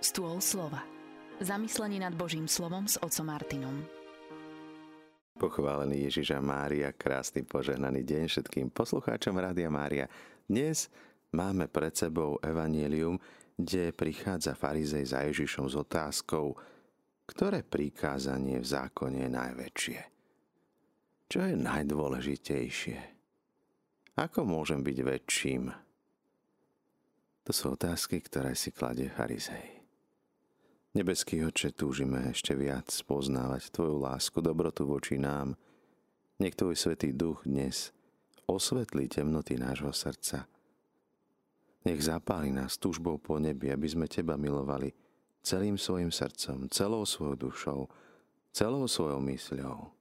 Stôl slova. Zamyslenie nad Božím slovom s otcom Martinom. Pochválený Ježiša Mária, krásny požehnaný deň všetkým poslucháčom Rádia Mária. Dnes máme pred sebou evanielium, kde prichádza farizej za Ježišom s otázkou, ktoré prikázanie v zákone je najväčšie? Čo je najdôležitejšie? Ako môžem byť väčším? To sú otázky, ktoré si kladie farizej. Nebeský oče, túžime ešte viac poznávať Tvoju lásku, dobrotu voči nám. Nech Tvoj Svetý Duch dnes osvetlí temnoty nášho srdca. Nech zapáli nás túžbou po nebi, aby sme Teba milovali celým svojim srdcom, celou svojou dušou, celou svojou mysľou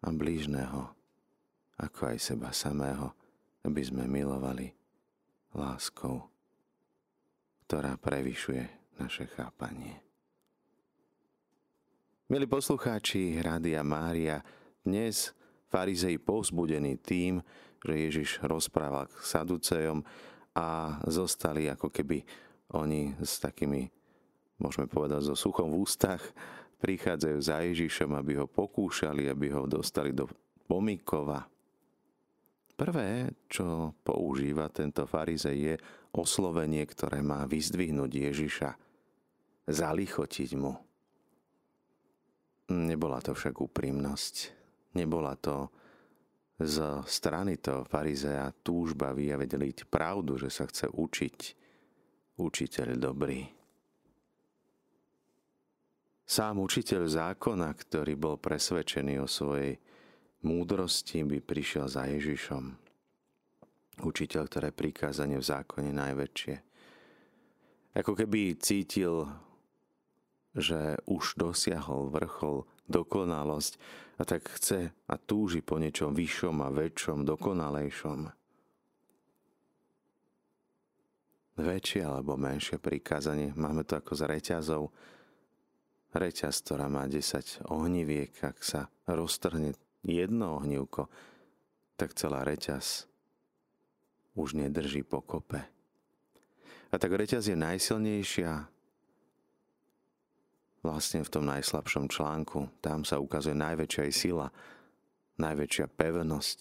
a blížneho, ako aj seba samého, aby sme milovali láskou, ktorá prevyšuje naše chápanie. Milí poslucháči Rádia Mária, dnes farizej povzbudený tým, že Ježiš rozprával k Saducejom a zostali ako keby oni s takými, môžeme povedať, so suchom v ústach, prichádzajú za Ježišom, aby ho pokúšali, aby ho dostali do pomikova. Prvé, čo používa tento farizej, je oslovenie, ktoré má vyzdvihnúť Ježiša – zalichotiť mu. Nebola to však úprimnosť. Nebola to z strany toho farizea túžba vyjavediť pravdu, že sa chce učiť učiteľ dobrý. Sám učiteľ zákona, ktorý bol presvedčený o svojej múdrosti, by prišiel za Ježišom. Učiteľ, ktoré prikázanie v zákone najväčšie. Ako keby cítil že už dosiahol vrchol, dokonalosť a tak chce a túži po niečom vyššom a väčšom, dokonalejšom. Väčšie alebo menšie prikázanie, máme to ako z reťazov. Reťaz, ktorá má 10 ohniviek, ak sa roztrhne jedno ohnívko, tak celá reťaz už nedrží pokope. A tak reťaz je najsilnejšia vlastne v tom najslabšom článku. Tam sa ukazuje najväčšia sila, najväčšia pevnosť.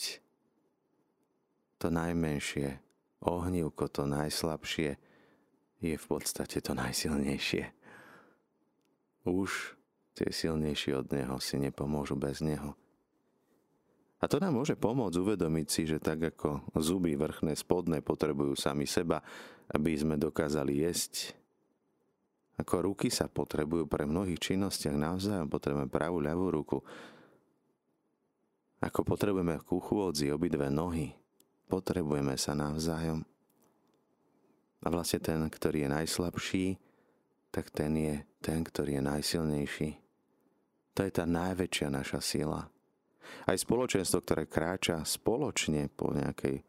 To najmenšie, ohnívko, to najslabšie, je v podstate to najsilnejšie. Už tie silnejšie od neho si nepomôžu bez neho. A to nám môže pomôcť uvedomiť si, že tak ako zuby vrchné spodné potrebujú sami seba, aby sme dokázali jesť, ako ruky sa potrebujú pre mnohých činnostiach navzájom, potrebujeme pravú ľavú ruku. Ako potrebujeme ku chôdzi obidve nohy, potrebujeme sa navzájom. A vlastne ten, ktorý je najslabší, tak ten je ten, ktorý je najsilnejší. To je tá najväčšia naša sila. Aj spoločenstvo, ktoré kráča spoločne po nejakej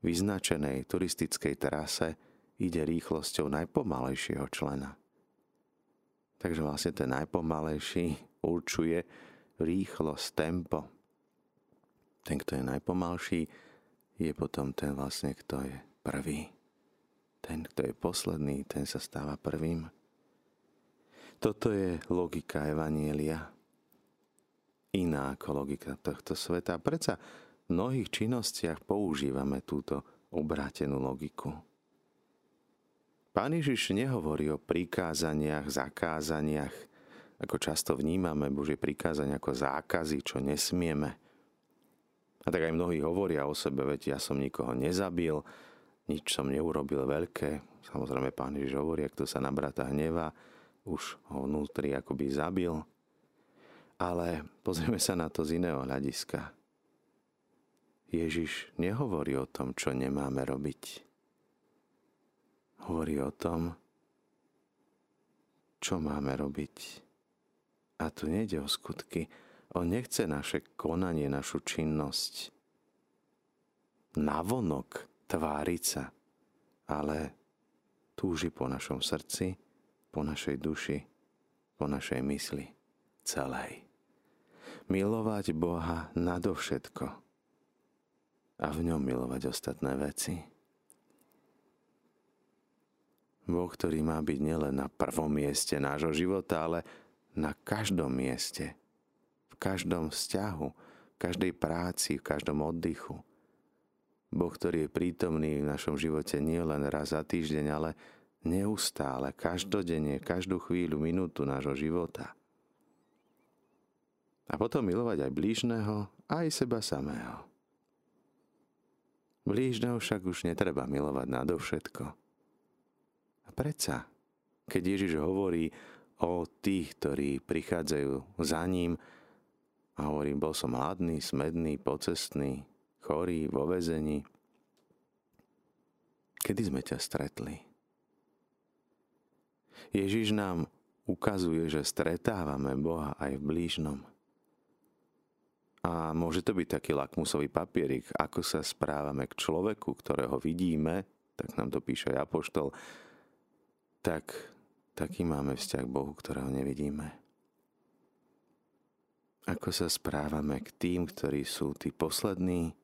vyznačenej turistickej trase, ide rýchlosťou najpomalejšieho člena. Takže vlastne ten najpomalejší určuje rýchlosť, tempo. Ten, kto je najpomalší, je potom ten vlastne, kto je prvý. Ten, kto je posledný, ten sa stáva prvým. Toto je logika Evanielia. Iná ako logika tohto sveta. Predsa v mnohých činnostiach používame túto obrátenú logiku. Pán Ježiš nehovorí o prikázaniach, zakázaniach, ako často vnímame Božie prikázania ako zákazy, čo nesmieme. A tak aj mnohí hovoria o sebe, veď ja som nikoho nezabil, nič som neurobil veľké. Samozrejme, pán Ježiš hovorí, ak to sa na brata hneva, už ho vnútri akoby zabil. Ale pozrieme sa na to z iného hľadiska. Ježiš nehovorí o tom, čo nemáme robiť hovorí o tom, čo máme robiť. A tu nejde o skutky. On nechce naše konanie, našu činnosť navonok tváriť sa, ale túži po našom srdci, po našej duši, po našej mysli celej. Milovať Boha nadovšetko a v ňom milovať ostatné veci. Boh, ktorý má byť nielen na prvom mieste nášho života, ale na každom mieste, v každom vzťahu, v každej práci, v každom oddychu. Boh, ktorý je prítomný v našom živote nie len raz za týždeň, ale neustále, každodenne, každú chvíľu, minútu nášho života. A potom milovať aj blížneho, aj seba samého. Blížneho však už netreba milovať nadovšetko. A predsa, keď Ježiš hovorí o tých, ktorí prichádzajú za ním, a hovorí, bol som hladný, smedný, pocestný, chorý, vo vezení. Kedy sme ťa stretli? Ježiš nám ukazuje, že stretávame Boha aj v blížnom. A môže to byť taký lakmusový papierik, ako sa správame k človeku, ktorého vidíme, tak nám to píše aj Apoštol, tak taký máme vzťah k Bohu, ktorého nevidíme. Ako sa správame k tým, ktorí sú tí poslední,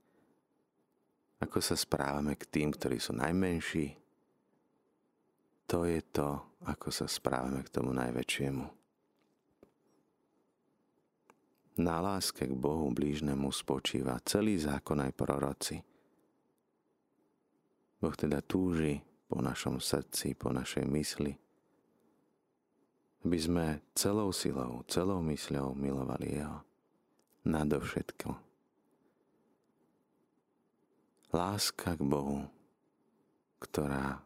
ako sa správame k tým, ktorí sú najmenší, to je to, ako sa správame k tomu najväčšiemu. Na láske k Bohu blížnemu spočíva celý zákon aj proroci. Boh teda túži po našom srdci, po našej mysli, aby sme celou silou, celou mysľou milovali Jeho nadovšetko. Láska k Bohu, ktorá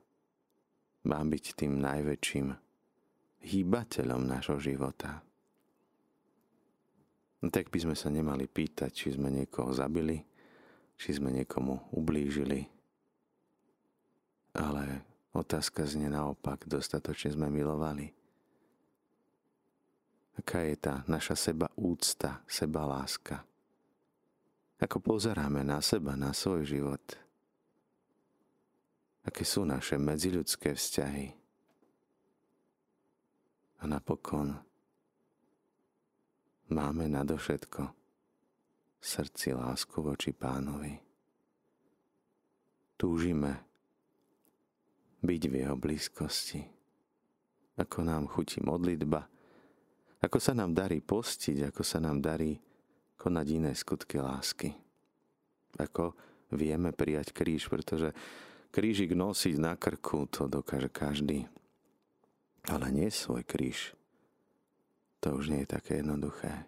má byť tým najväčším hýbateľom nášho života. No tak by sme sa nemali pýtať, či sme niekoho zabili, či sme niekomu ublížili. Ale otázka znie naopak, dostatočne sme milovali. Aká je tá naša seba úcta, seba láska? Ako pozeráme na seba, na svoj život? Aké sú naše medziľudské vzťahy? A napokon, máme nadovšetko srdci lásku voči pánovi. Túžime byť v jeho blízkosti. Ako nám chutí modlitba, ako sa nám darí postiť, ako sa nám darí konať iné skutky lásky. Ako vieme prijať kríž, pretože krížik nosiť na krku to dokáže každý. Ale nie svoj kríž to už nie je také jednoduché.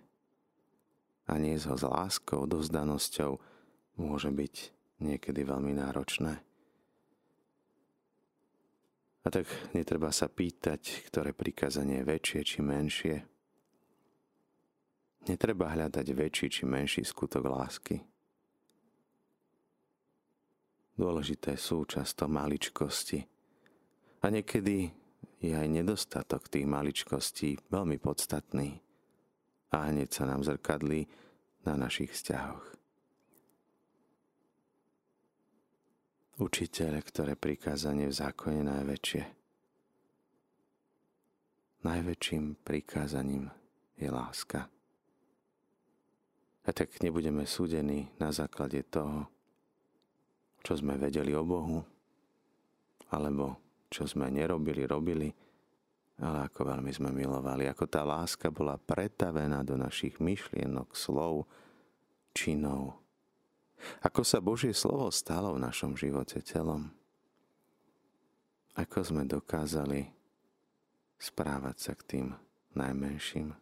A nie ho s láskou, dozdanosťou môže byť niekedy veľmi náročné. A tak netreba sa pýtať, ktoré prikázanie je väčšie či menšie. Netreba hľadať väčší či menší skutok lásky. Dôležité sú často maličkosti. A niekedy je aj nedostatok tých maličkostí veľmi podstatný a hneď sa nám zrkadlí na našich vzťahoch. Učiteľ, ktoré prikázanie v zákone najväčšie. Najväčším prikázaním je láska. A tak nebudeme súdení na základe toho, čo sme vedeli o Bohu, alebo čo sme nerobili, robili, ale ako veľmi sme milovali, ako tá láska bola pretavená do našich myšlienok, slov, činov. Ako sa Božie slovo stalo v našom živote telom. Ako sme dokázali správať sa k tým najmenším.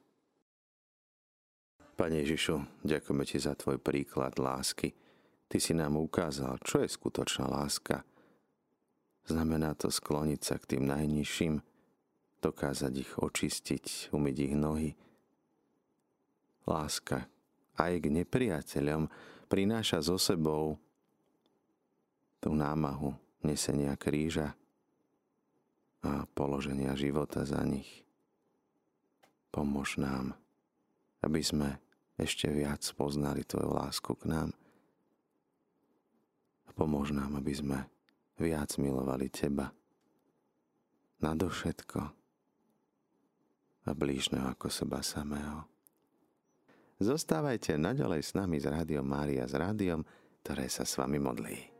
Pane Ježišu, ďakujeme Ti za Tvoj príklad lásky. Ty si nám ukázal, čo je skutočná láska – Znamená to skloniť sa k tým najnižším, dokázať ich očistiť, umyť ich nohy. Láska aj k nepriateľom prináša so sebou tú námahu nesenia kríža a položenia života za nich. Pomôž nám, aby sme ešte viac poznali Tvoju lásku k nám a pomôž nám, aby sme viac milovali teba. Nadovšetko a blížneho ako seba samého. Zostávajte naďalej s nami z Rádiom Mária, s rádiom, ktoré sa s vami modlí.